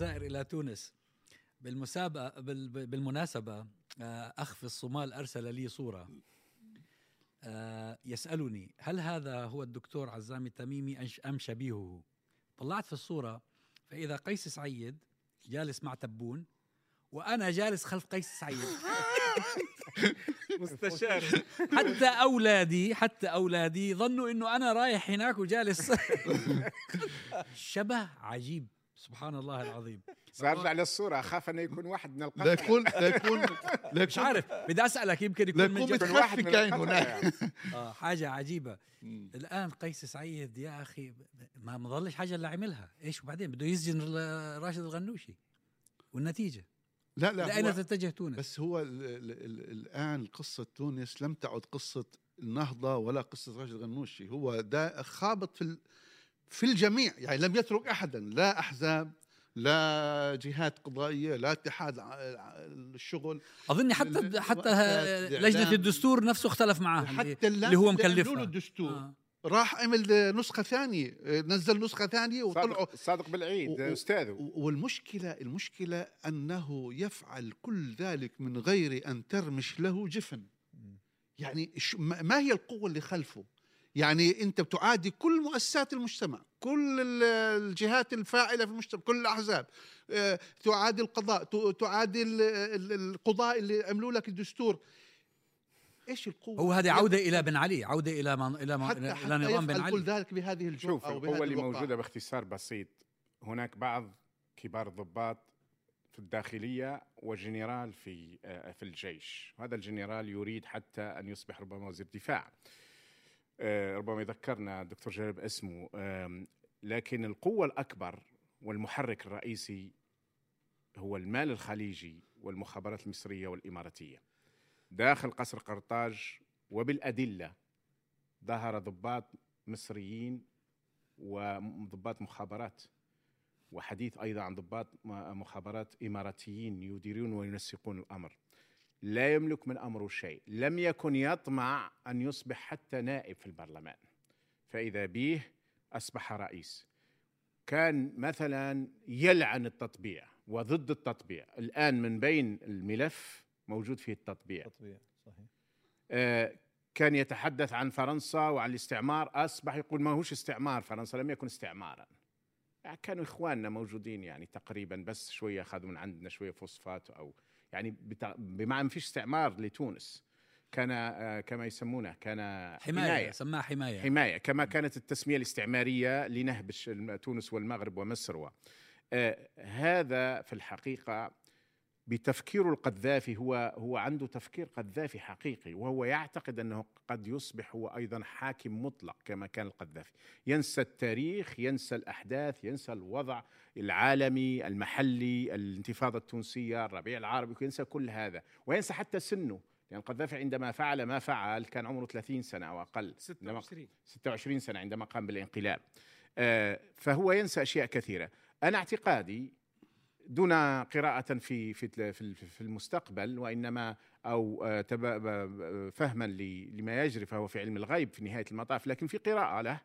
الجزائر إلى تونس. بالمسابقة بال- بالمناسبة آه، أخ في الصومال أرسل لي صورة. آه، يسألني هل هذا هو الدكتور عزام التميمي أم شبيهه؟ طلعت في الصورة فإذا قيس سعيد جالس مع تبون وأنا جالس خلف قيس سعيد. مستشار. حتى أولادي حتى أولادي ظنوا إنه أنا رايح هناك وجالس. شبه عجيب. سبحان الله العظيم. سأرجع للصورة أخاف انه يكون واحد من لا القطع يكون لا يكون لا مش عارف بدي أسألك يمكن لا يكون من جد يكون واحد كاين هناك يعني. آه حاجة عجيبة. الآن قيس سعيد يا أخي ما مظلش حاجة اللي عملها. إيش وبعدين بده يسجن راشد الغنوشي. والنتيجة؟ لا لا لاين هو تتجه تونس؟ بس هو ال ال ال الآن قصة تونس لم تعد قصة النهضه ولا قصة راشد الغنوشي. هو ده خابط في في الجميع يعني لم يترك احدا لا أحزاب لا جهات قضائية لا اتحاد الشغل اظني حتى حتى لجنة. الدستور نفسه اختلف معاه حتى اللي هو له مكلفها. الدستور. آه. راح عمل نسخة ثانية نزل نسخة ثانية وطلعوا صادق, بالعيد أستاذه. و- والمشكلة المشكلة أنه يفعل كل ذلك من غير أن ترمش له جفن. يعني ش- ما ما هي القوة اللي خلفه؟ يعني أنت بتعادي كل مؤسسات المجتمع كل ال- الجهات الفاعلة في المجتمع كل الأحزاب. آه، تعادي القضاء تعادي ال- ال- القضاء اللي عملوا لك الدستور. إيش القوة؟ هو هذه عودة إلى بن علي عودة إلى من إلى من حتى, إلى حتى نظام بن يفعل كل علي. ذلك بهذه الجرأة شوف القوة اللي. موجودة باختصار بسيط. هناك بعض كبار الضباط في الداخلية وجنرال في آه، في الجيش. هذا الجنرال يريد حتى أن يصبح ربما وزير دفاع. ربما يذكرنا الدكتور جلال باسمه. لكن القوة الأكبر والمحرك الرئيسي هو المال الخليجي والمخابرات المصرية والإماراتية. داخل قصر قرطاج وبالأدلة ظهر ضباط مصريين وضباط مخابرات وحديث أيضا عن ضباط مخابرات إماراتيين يديرون وينسقون الأمر. لا يملك من أمره شيء لم يكن يطمع أن يصبح حتى نائب في البرلمان. فإذا به أصبح رئيس. كان مثلا يلعن التطبيع وضد التطبيع. الآن من بين الملف موجود فيه التطبيع. تطبيع صحيح. آه، كان يتحدث عن فرنسا وعن الاستعمار. أصبح يقول ما هوش استعمار فرنسا لم يكن استعمارا. يعني كانوا إخواننا موجودين يعني تقريبا بس شوية أخذوا من عندنا شوية فوسفات أو يعني بمعنى ما فيش استعمار لتونس. كان آه، كما يسمونه كان حماية سماها حماية. حماية كما كانت التسمية الاستعمارية لنهب تونس والمغرب ومصر و... آه هذا في الحقيقة بتفكير القذافي هو هو عنده تفكير قذافي حقيقي وهو يعتقد أنه قد يصبح هو أيضا حاكم مطلق كما كان القذافي. ينسى التاريخ ينسى الأحداث ينسى الوضع العالمي المحلي الانتفاضة التونسية الربيع العربي ينسى كل هذا وينسى حتى سنه لأن القذافي عندما فعل ما فعل كان عمره 30 سنة أو أقل عندما 26 26 سنة عندما قام بالانقلاب. آه، فهو ينسى أشياء كثيرة. أنا اعتقادي دون قراءة في في في المستقبل وإنما أو آه، فهما لما يجري فهو في علم الغيب في نهاية المطاف لكن في قراءة له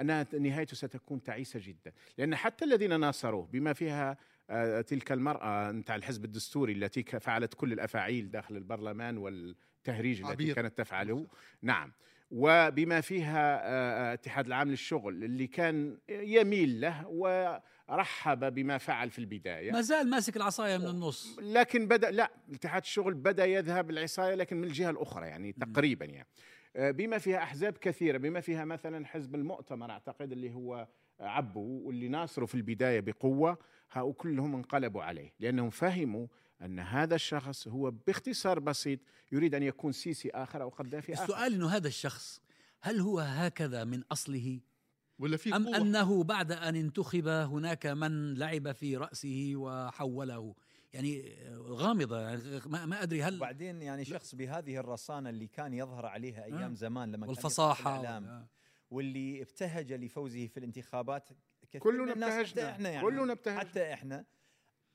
أن نهايته ستكون تعيسة جدا. لأن حتى الذين ناصروه بما فيها آه، تلك المرأة نتاع الحزب الدستوري التي فعلت كل الأفاعيل داخل البرلمان والتهريج التي عبير. كانت تفعله. نعم. وبما فيها آه، اتحاد العام للشغل اللي كان يميل له ورحب بما فعل في البداية. ما زال ماسك العصاية من النص. لكن بدأ لا اتحاد الشغل بدأ يذهب العصايه لكن من الجهة الأخرى يعني تقريبا يعني. آه، بما فيها أحزاب كثيرة بما فيها مثلا حزب المؤتمر أعتقد اللي هو عبو واللي ناصروا في البداية بقوة هؤلاء كلهم انقلبوا عليه لأنهم فهموا أن هذا الشخص هو باختصار بسيط يريد أن يكون سيسي آخر أو قذافي آخر. السؤال إنه هذا الشخص هل هو هكذا من أصله؟ ولا في قوة أنه بعد أن انتخب هناك من لعب في رأسه وحوله يعني غامضة يعني ما, ما أدري هل وبعدين يعني شخص بهذه الرصانة اللي كان يظهر عليها أيام آه. زمان لما كان يطلع في والفصاحه الإعلام، وال- واللي ابتهج لفوزه في الانتخابات كثير كلنا من الناس ابتهجنا. حتى إحنا يعني كلنا ابتهجنا. حتى إحنا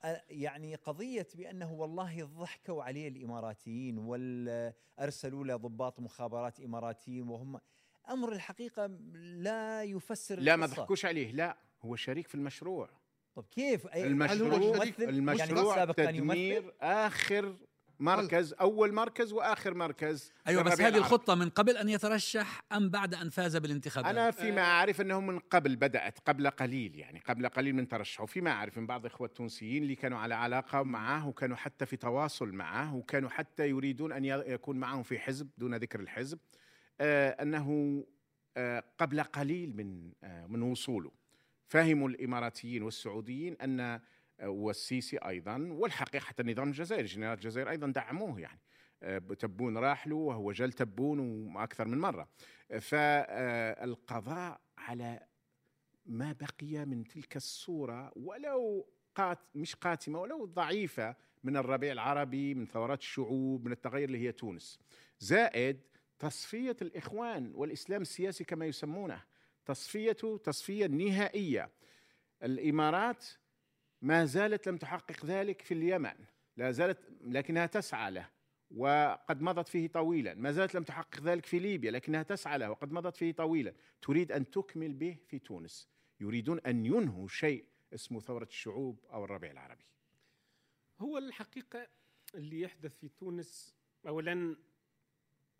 آه، يعني قضية بأنه والله ضحكوا عليه الإماراتيين وأرسلوا له ضباط مخابرات إماراتيين وهم أمر الحقيقة لا يفسر لا ما. ضحكوش عليه. لا هو شريك في المشروع. طب كيف؟ أي المشروع يعني المشروع يمثل؟ تدمير آخر مركز أول مركز وآخر مركز أيوه بس هذه العربي. الخطة من قبل أن يترشح أم بعد أن فاز بالانتخابات؟ أنا فيما اعرف انه من قبل بدأت قبل قليل يعني قبل قليل من ترشحه. فيما اعرف من بعض الاخوه التونسيين اللي كانوا على علاقة معه وكانوا حتى في تواصل معه وكانوا حتى يريدون أن ي- يكون معهم في حزب دون ذكر الحزب. آه أنه آه قبل قليل من آه من وصوله. فهموا الإماراتيين والسعوديين أن آه، والسيسي أيضا والحقيقة حتى النظام الجزائري جنرال الجزائر أيضا دعموه يعني. آه، تبون راح له وهو جل تبون وأكثر من مرة. فالقضاء على ما بقي من تلك الصورة ولو قات مش قاتمة ولو ضعيفة من الربيع العربي من ثورات الشعوب من التغير اللي هي تونس. زائد تصفية الإخوان والإسلام السياسي كما يسمونه تصفيته تصفية نهائية. الإمارات ما زالت لم تحقق ذلك في اليمن لا زالت لكنها تسعى له وقد مضت فيه طويلا. ما زالت لم تحقق ذلك في ليبيا لكنها تسعى له وقد مضت فيه طويلا. تريد أن تكمل به في تونس. يريدون أن ينهوا شيء اسمه ثورة الشعوب أو الربيع العربي. هو الحقيقة اللي يحدث في تونس أولا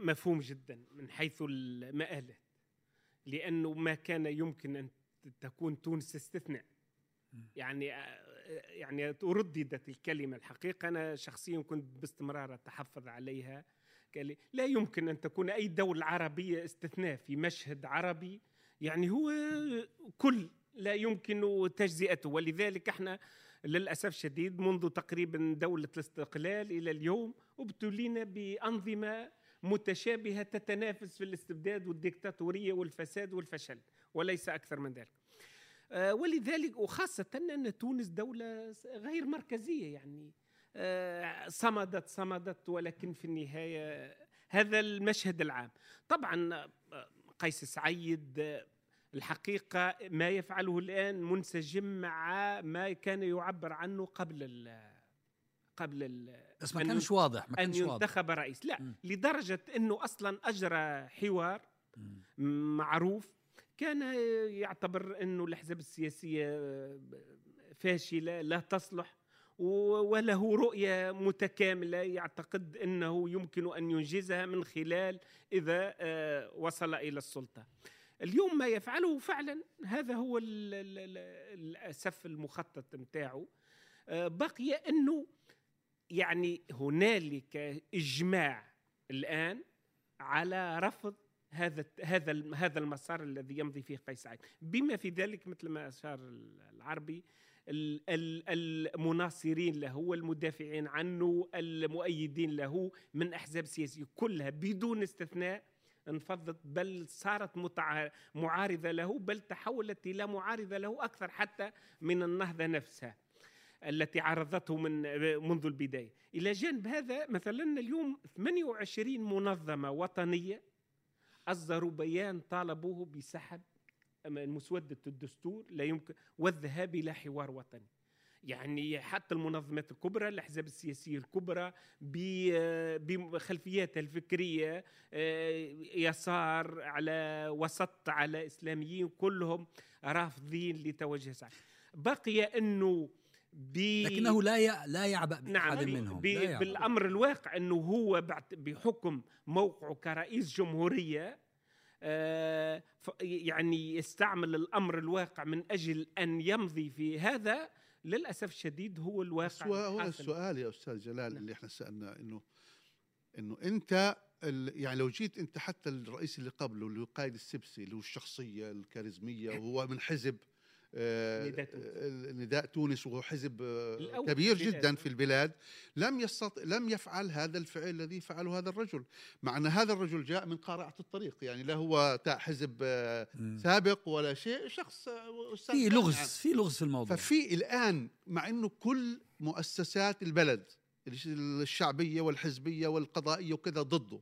مفهوم جدا من حيث المآلة لأنه ما كان يمكن أن تكون تونس استثناء يعني يعني رددت الكلمة الحقيقة. أنا شخصيا كنت باستمرار أتحفظ عليها. لا يمكن أن تكون أي دولة عربية استثناء في مشهد عربي. يعني هو كل لا يمكن تجزئته. ولذلك إحنا للأسف الشديد منذ تقريبا دولة الاستقلال إلى اليوم أبتلينا بأنظمة متشابهة تتنافس في الاستبداد والديكتاتورية والفساد والفشل وليس أكثر من ذلك. آه، ولذلك وخاصة أن تونس دولة غير مركزية يعني آه، صمدت صمدت ولكن في النهاية هذا المشهد العام. طبعا آه، قيس سعيد الحقيقة ما يفعله الآن منسجم مع ما كان يعبر عنه قبل قبل ال بس ما أن كانش واضح ما أن كانش واضح ينتخب رئيس لا مم. لدرجة أنه أصلا أجرى حوار مم. معروف كان يعتبر أنه الأحزاب السياسية فاشلة لا تصلح وله رؤية متكاملة يعتقد أنه يمكن أن ينجزها من خلال إذا آه، وصل إلى السلطة اليوم ما يفعله فعلا هذا هو الأسف المخطط متاعه آه، بقي أنه يعني هنالك إجماع الآن على رفض هذا هذا هذا المسار الذي يمضي فيه قيس سعيد بما في ذلك مثل ما أشار العربي ال- ال- المناصرين له والمدافعين عنه المؤيدين له من أحزاب سياسية كلها بدون استثناء انفضت بل صارت معارضة له بل تحولت إلى معارضة له أكثر حتى من النهضة نفسها. التي عرضته من منذ البداية. إلى جانب هذا مثلا اليوم 28 منظمة وطنية أصدروا بيان طالبوه بسحب مسوده الدستور لا يمكن والذهاب إلى حوار وطني. يعني حتى المنظمات الكبرى الأحزاب السياسية الكبرى بخلفياتها الفكرية آه، يسار على وسط على إسلاميين كلهم رافضين لتوجه سعيد بقي أنه ب... لكنه لا ي... لا يعبأ نعم بأحد ب- منهم ب- لا يعبأ. بالأمر الواقع إنه هو بعت- بحكم موقعه كرئيس جمهورية آه، ف- يعني يستعمل الأمر الواقع من أجل أن يمضي في هذا للأسف الشديد هو الواقع هو. السؤال يا أستاذ جلال نعم. اللي إحنا سالناه إنه إنه أنت ال- يعني لو جيت أنت حتى الرئيس اللي قبله اللي هو قائد السبسي اللي هو الشخصية الكاريزمية وهو من حزب نداء تونس. آه، نداء تونس وهو حزب آه، كبير. جدا في البلاد لم يستطع لم يفعل هذا الفعل الذي فعله هذا الرجل مع أن هذا الرجل جاء من قارعة الطريق يعني لا هو تاع حزب آه،. سابق ولا شيء شخص آه، في. لغز في لغز في الموضوع ففي الآن مع إنه كل مؤسسات البلد الشعبية والحزبية والقضائية وكذا ضده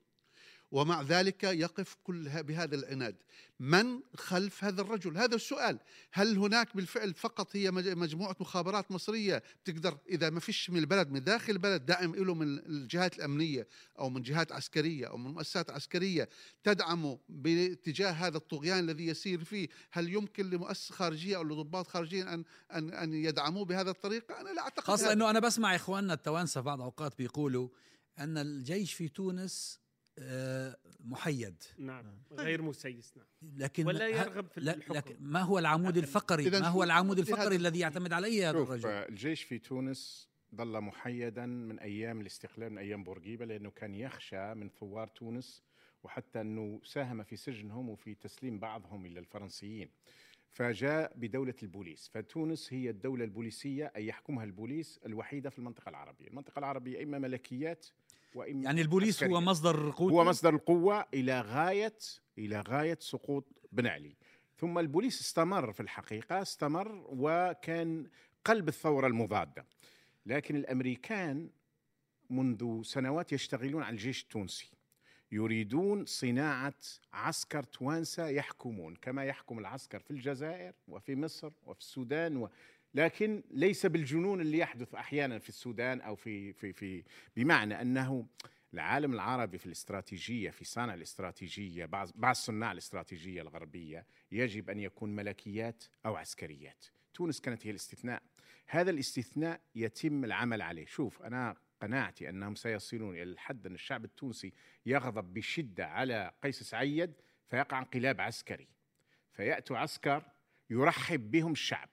ومع ذلك يقف كل بهذا العناد. من خلف هذا الرجل؟ هذا السؤال. هل هناك بالفعل فقط هي مج- مجموعة مخابرات مصرية تقدر إذا ما فيش من البلد من داخل البلد داعم له من الجهات الأمنية أو من جهات عسكرية أو من مؤسسات عسكرية تدعمه باتجاه هذا الطغيان الذي يسير فيه؟ هل يمكن لمؤسسة خارجية أو لضباط خارجيين أن أن أن يدعموه بهذا الطريقة أنا لا أعتقد خاصة. إنه أنا بسمع إخواننا التوانسة بعض أوقات بيقولوا أن الجيش في تونس محيد. نعم. غير مسيس نعم. لكن ولا يرغب في الحكم. لكن ما هو العمود الفقري؟ ما هو العمود الفقري الذي يعتمد عليه هذا شوف الرجل آه، الجيش في تونس ظل محيدا من أيام الاستقلال من أيام بورقيبة لأنه كان يخشى من ثوار تونس وحتى أنه ساهم في سجنهم وفي تسليم بعضهم إلى الفرنسيين. فجاء بدولة البوليس. فتونس هي الدولة البوليسية أي يحكمها البوليس الوحيدة في المنطقة العربية. المنطقة العربية إما ملكيات وإما يعني البوليس هو. مصدر قوة هو مصدر القوة إلى غاية إلى غاية سقوط بن علي. ثم البوليس استمر في الحقيقة استمر وكان قلب الثورة المضادة. لكن الأمريكان منذ سنوات يشتغلون على الجيش التونسي. يريدون صناعة عسكر توانسة يحكمون كما يحكم العسكر في الجزائر وفي مصر وفي السودان و... لكن ليس بالجنون اللي يحدث أحيانا في السودان أو في في في بمعنى أنه العالم العربي في الاستراتيجية في صانع الاستراتيجية بعض بعض صناع الاستراتيجية الغربية يجب أن يكون ملكيات أو عسكريات. تونس كانت هي الاستثناء. هذا الاستثناء يتم العمل عليه. شوف أنا قناعتي أنهم سيصلون إلى الحد أن الشعب التونسي يغضب بشدة على قيس سعيد فيقع انقلاب عسكري. فيأتوا عسكر يرحب بهم الشعب.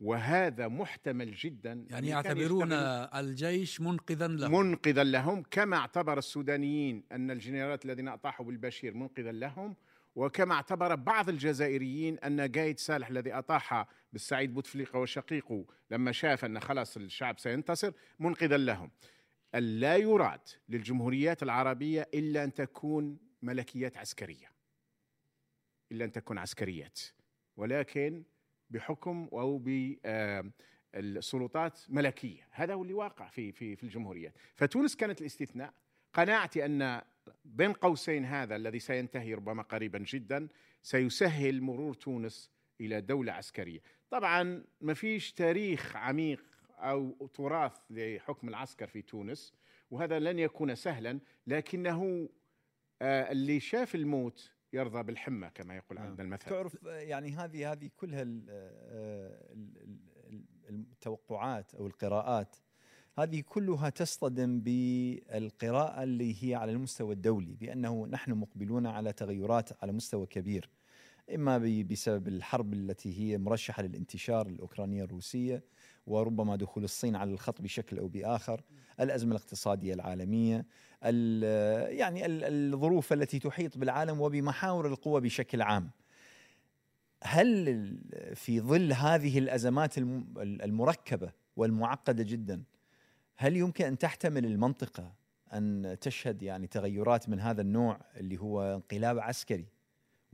وهذا محتمل جدا يعني يعتبرون الجيش منقذا لهم منقذا لهم كما اعتبر السودانيين أن الجنرالات الذين أطاحوا بالبشير منقذا لهم وكما اعتبر بعض الجزائريين أن قايد صالح الذي أطاح بالسعيد بوتفليقة وشقيقه لما شاف أن خلاص الشعب سينتصر منقذا لهم. لا يراد للجمهوريات العربية إلا أن تكون ملكيات عسكرية. إلا أن تكون عسكريات ولكن بحكم أو بالسلطات ملكية، هذا هو اللي واقع في في في الجمهوريات، فتونس كانت الاستثناء، قناعتي أن بين قوسين هذا الذي سينتهي ربما قريبا جدا سيسهل مرور تونس إلى دولة عسكرية، طبعا ما فيش تاريخ عميق أو تراث لحكم العسكر في تونس وهذا لن يكون سهلا لكنه آه، اللي شاف الموت يرضى بالحمى كما يقول نعم. عندنا المثل. تعرف آه، يعني هذه هذه كلها آه، ال- ال- التوقعات أو القراءات. هذه كلها تصطدم بالقراءة اللي هي على المستوى الدولي بأنه نحن مقبلون على تغيرات على مستوى كبير. إما ب- بسبب الحرب التي هي مرشحة للانتشار الأوكرانية الروسية وربما دخول الصين على الخط بشكل أو بآخر الأزمة الاقتصادية العالمية ال- يعني ال- الظروف التي تحيط بالعالم وبمحاور القوى بشكل عام. هل في ظل هذه الأزمات الم- المركبة والمعقدة جدا هل يمكن أن تحتمل المنطقة أن تشهد يعني تغيرات من هذا النوع اللي هو انقلاب عسكري؟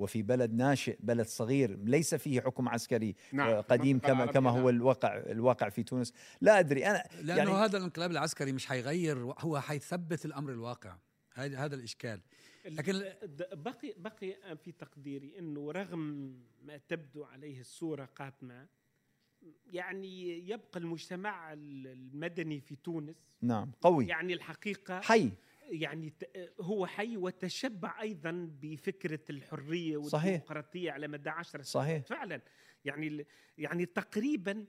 وفي بلد ناشئ بلد صغير ليس فيه حكم عسكري نعم، آه، قديم كما كما هو نعم. الواقع الواقع في تونس. لا أدري أنا لأنه يعني- هذا الانقلاب العسكري مش حيغير هو حيثبت الأمر الواقع. هذا هذا الإشكال. لكن- لكن بقي بقي في تقديري إنه رغم ما تبدو عليه الصورة قاتمة يعني يبقى المجتمع المدني في تونس نعم قوي. يعني الحقيقة حي. يعني هو حي وتشبع أيضا بفكرة الحرية صحيح. والديمقراطية على مدى عشر سنوات. صحيح. فعلا. يعني يعني تقريبا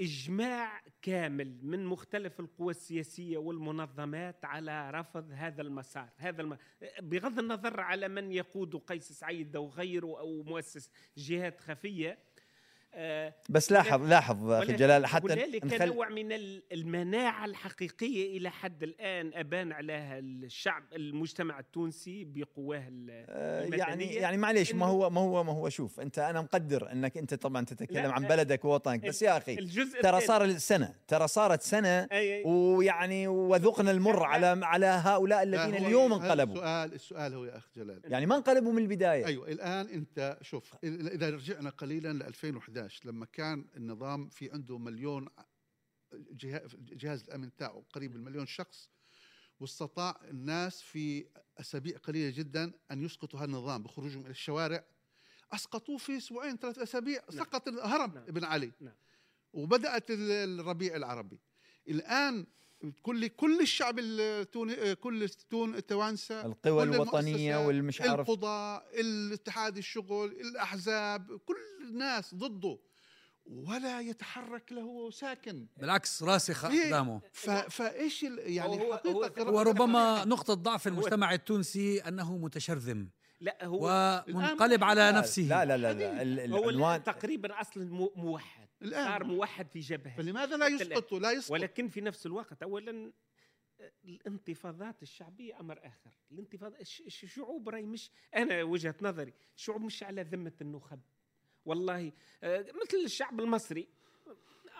إجماع كامل من مختلف القوى السياسية والمنظمات على رفض هذا المسار. هذا الم... بغض النظر على من يقود قيس سعيد أو غيره أو مؤسس جهات خفية آه، بس لاحظ لاحظ أخي جلال حتى هنالك نخل... نوع من ال- المناعة الحقيقية إلى حد الآن أبان عليها الشعب المجتمع التونسي بقواه آه، يعني المدنية؟ يعني معليش ما هو ما هو ما هو شوف أنت أنا مقدر أنك أنت طبعا تتكلم عن. بلدك ووطنك بس يا أخي الجزء ترى صار السنة ترى صارت سنة أي أي. ويعني وذقنا المر على على هؤلاء الذين اليوم انقلبوا. السؤال السؤال هو يا اخ جلال. يعني ما انقلبوا من البداية. أيوه الآن أنت شوف إذا رجعنا قليلا ل 2011 لما كان النظام في عنده مليون جها- جهاز الأمن تاعه قريب المليون شخص واستطاع الناس في أسابيع قليلة جدا أن يسقطوا هذا النظام بخروجهم إلى الشوارع أسقطوه في أسبوعين ثلاث أسابيع نعم. سقط هرب نعم. ابن علي نعم. وبدأت ال- الربيع العربي الآن كل كل الشعب التوني كل التون التوانسة القوى كل الوطنية والمش عارف القضاء الاتحاد الشغل الأحزاب كل الناس ضده. ولا يتحرك له ساكن. بالعكس راسخ. اقدامه ف... فإيش ال... يعني هو- هو- حقيقة وربما نقطة ضعف المجتمع التونسي أنه متشرذم لا هو ومنقلب على لا- نفسه. لا لا لا, لا. ال- هو الآن العنوان تقريبا أصلا مو- موحد. الآن. صار موحد في جبهة. فلماذا لا. يسقطوا لا يسقط. ولكن في نفس الوقت اولا الانتفاضات الشعبية أمر آخر. الانتفاض الش- الش- الشعوب راهي مش أنا وجهة نظري الشعوب مش على ذمة النخب. والله آه، مثل الشعب المصري.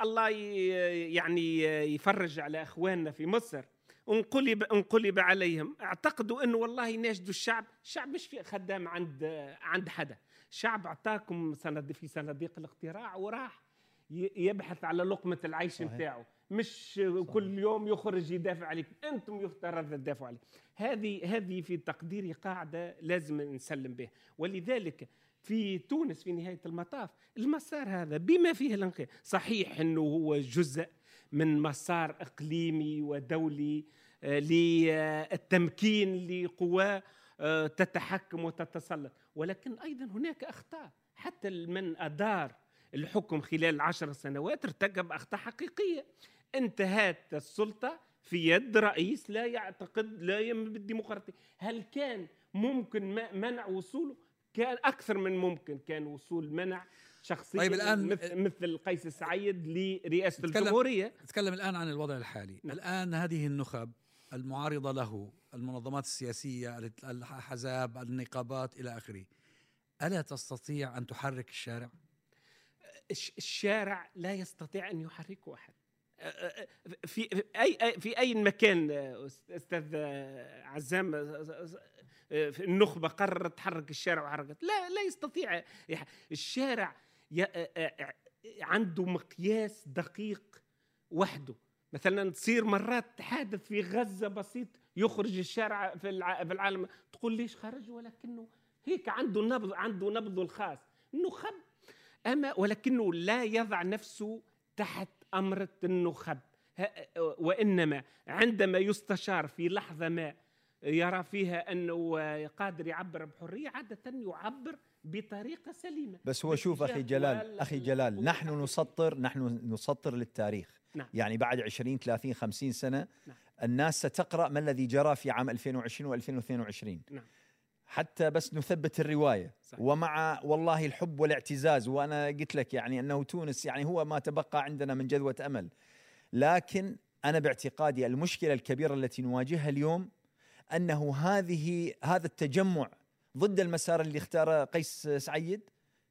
الله يعني يفرج على أخواننا في مصر. انقلب انقلب عليهم. اعتقدوا انه والله يناشدوا الشعب الشعب مش في خدام عند عند حدا. شعب أعطاكم في صناديق الاقتراع وراح يبحث على لقمة العيش صحيح. نتاعه مش كل يوم يخرج يدافع عليك. أنتم يفترض تدافعوا عليه هذه هذه في تقديري قاعدة لازم نسلم بها. ولذلك في تونس في نهاية المطاف المسار هذا بما فيه الانقياد صحيح إنه هو جزء من مسار إقليمي ودولي آه، للتمكين لقوى آه، تتحكم وتتسلط. ولكن أيضا هناك أخطاء حتى من أدار الحكم خلال العشر سنوات ارتكب اخطاء حقيقية. انتهت السلطة في يد رئيس لا يعتقد لا يؤمن بالديمقراطية. هل كان ممكن منع وصوله؟ كان أكثر من ممكن. كان وصول منع شخصيا طيب الآن- مثل, مثل قيس سعيد لرئاسة نتكلم- الجمهورية. نتكلم الآن عن الوضع الحالي. نعم. الآن هذه النخب المعارضة له المنظمات السياسية الأحزاب النقابات إلى آخره ألا تستطيع أن تحرك الشارع؟ الش- الشارع لا يستطيع أن يحركه احد في اي في أي مكان أستاذ عزام النخبة قررت تحرك الشارع وحركت. لا لا يستطيع. الشارع عنده مقياس دقيق وحده. مثلا تصير مرات حادث في غزة بسيط يخرج الشارع في الع- في العالم تقول ليش خرج؟ ولكنه هيك عنده نبض عنده نبضه الخاص. النخب أما ولكنه لا يضع نفسه تحت أمرة النخب وإنما عندما يستشار في لحظة ما يرى فيها أنه قادر يعبر بحرية عادة يعبر بطريقة سليمة بس هو شوف أخي باتجاه جلال أخي جلال نحن. نسطر نحن نسطر للتاريخ نعم. يعني بعد 20 30 50 سنة نعم. الناس ستقرأ ما الذي جرى في عام 2020 و2022 نعم. حتى بس نثبت الرواية صحيح. ومع والله الحب والاعتزاز وأنا قلت لك يعني أنه تونس يعني هو ما تبقى عندنا من جذوة أمل لكن أنا باعتقادي المشكلة الكبيرة التي نواجهها اليوم أنه هذه هذا التجمع ضد المسار اللي اختاره قيس سعيد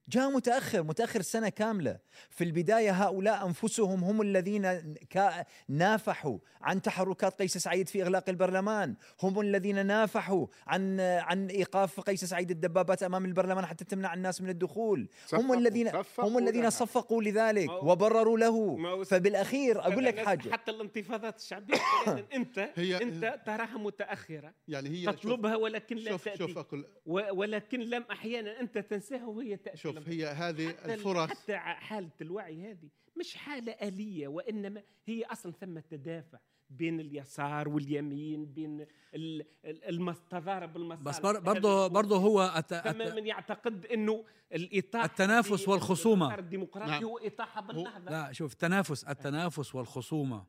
جاء متأخر متأخر سنة كاملة. في البداية هؤلاء أنفسهم هم الذين كا- نافحوا عن تحركات قيس سعيد في إغلاق البرلمان. هم الذين نافحوا عن عن إيقاف قيس سعيد الدبابات أمام البرلمان حتى تمنع الناس من الدخول. هم الذين صفقوا هم الذين. صفقوا لذلك وبرروا له. فبالأخير أقول لك حاجة. حتى الانتفاضات الشعبية أحياناً أنت هي- أنت تراها متأخرة. يعني هي تطلبها ولكن لا شوف تأتي. شوف أقول و- ولكن لم أحيانا أنت تنساها وهي تأتي. شوف لم هي هذه حتى ال- الفرص حتى حالة الوعي هذه مش حالة آلية وإنما هي أصلا ثم تدافع بين اليسار واليمين بين ال- ال- المس- تضارب المصالح بس برضه هو. برضه هو أت... ثم أت... من يعتقد إنه الإطاحة التنافس. المسار الديمقراطي نعم. هو إطاحة بالنهضة لا شوف التنافس التنافس والخصومة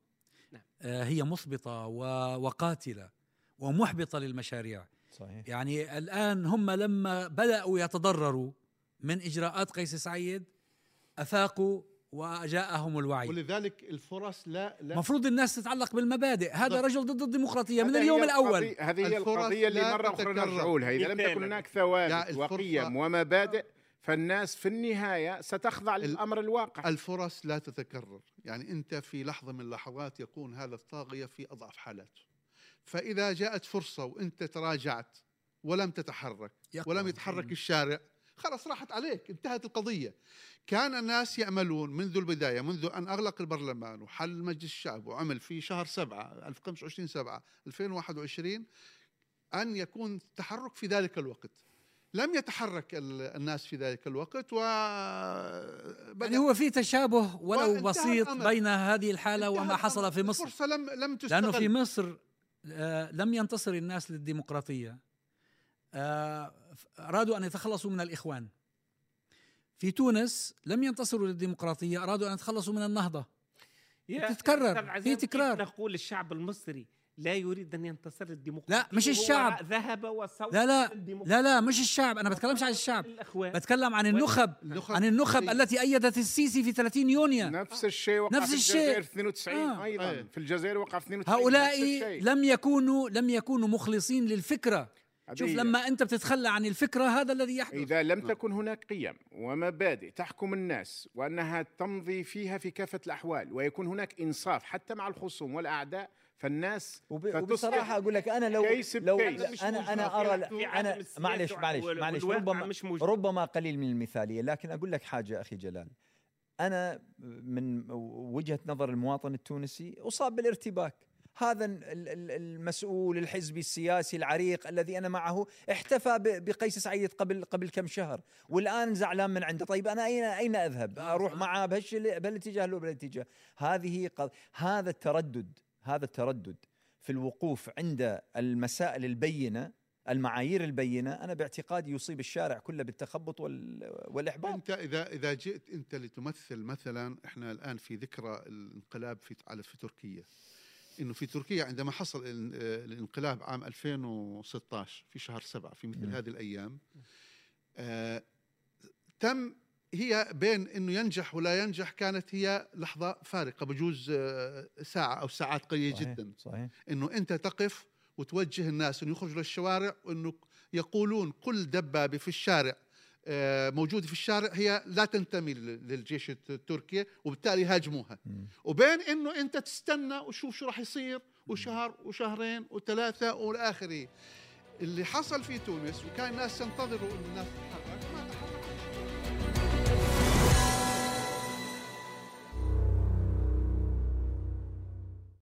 نعم. آه، هي مثبطة و- وقاتلة ومحبطة للمشاريع صحيح يعني الآن هم لما بدأوا يتضرروا من إجراءات قيس سعيد أفاقوا وجاءهم الوعي ولذلك الفرص لا لا مفروض الناس تتعلق بالمبادئ هذا. رجل ضد الديمقراطية من اليوم هي الأول القضية- هذه هي القضية اللي أخرى تتكرر. نرجعوا لها إذا لم. تكن هناك لا، ثوابت وقيم ومبادئ فالناس في النهاية ستخضع للأمر الواقع الفرص لا تتكرر يعني أنت في لحظة من اللحظات يكون هذا الطاغية في أضعف حالاته فإذا جاءت فرصة وأنت تراجعت ولم تتحرك. ولم يتحرك الشارع خلاص راحت عليك انتهت القضية. كان الناس يأملون منذ البداية منذ أن أغلق البرلمان وحل مجلس الشعب وعمل في شهر 7 25 7 2021 أن يكون تحرك في ذلك الوقت. لم يتحرك ال- الناس في ذلك الوقت و يعني هو في تشابه ولو بسيط. بين هذه الحالة انتهى وما حصل. في مصر. الفرصة لم لم تستغل لأنه في مصر آه، لم ينتصر الناس للديمقراطية. آه، أرادوا أن يتخلصوا من الإخوان في تونس لم ينتصروا للديمقراطية أرادوا أن يتخلصوا من النهضة يا أستاذ في تكرار. نقول الشعب المصري لا يريد أن ينتصر للديمقراطية لا، مش الشعب. ذهب وصوت لا لا. لا لا مش الشعب أنا بتكلمش عن الشعب الإخوان بتكلم عن النخب عن النخب. التي أيدت السيسي في 30 يونيو نفس الشيء وقع نفس في الشيء. الجزائر 92 آه. أيضا أيه. في الجزائر وقع في 92 هؤلاء. لم يكونوا لم يكونوا مخلصين للفكرة شوف لما أنت بتتخلى عن الفكرة هذا الذي يحدث. إذا لم تكن هناك قيم ومبادئ تحكم الناس وأنها تمضي فيها في كافة الأحوال ويكون هناك إنصاف حتى مع الخصوم والأعداء فالناس وب- وبصراحة أقول لك أنا لو كيس لو بكيس. أنا أنا أرى أنا معلش معلش معلش. ربما مش. ربما قليل من المثالية لكن أقول لك حاجة أخي جلال. أنا من وجهة نظر المواطن التونسي أصاب بالارتباك. هذا ال- ال- المسؤول الحزبي السياسي العريق الذي أنا معه احتفى بقيس سعيد قبل قبل كم شهر والآن زعلان من عنده. طيب أنا اين أين أذهب؟ أروح معه بهالاتجاه لو بهالاتجاه. هذه قض... هذا التردد هذا التردد في الوقوف عند المسائل البينة المعايير البينة أنا باعتقادي يصيب الشارع كله بالتخبط وال... والإحباط. أنت اذا إذا جئت أنت لتمثل مثلا إحنا الآن في ذكرى الانقلاب في على في تركيا. إنه في تركيا عندما حصل ال- الانقلاب عام 2016 في شهر سبعة في مثل مم. هذه الأيام آه تم هي بين إنه ينجح ولا ينجح كانت هي لحظة فارقة بجوز آه، ساعة أو ساعات قليلة صحيح، جدا صحيح إنه أنت تقف وتوجه الناس إنه يخرجوا للشوارع وإنه يقولون كل دبابة في الشارع آه، موجوده في الشارع هي لا تنتمي لل- للجيش التركي وبالتالي هاجموها. وبين إنه أنت تستنى وشوف شو راح يصير وشهر وشهرين وثلاثة والى اخره اللي حصل في تونس وكان الناس ينتظروا إنه الناس تتحرك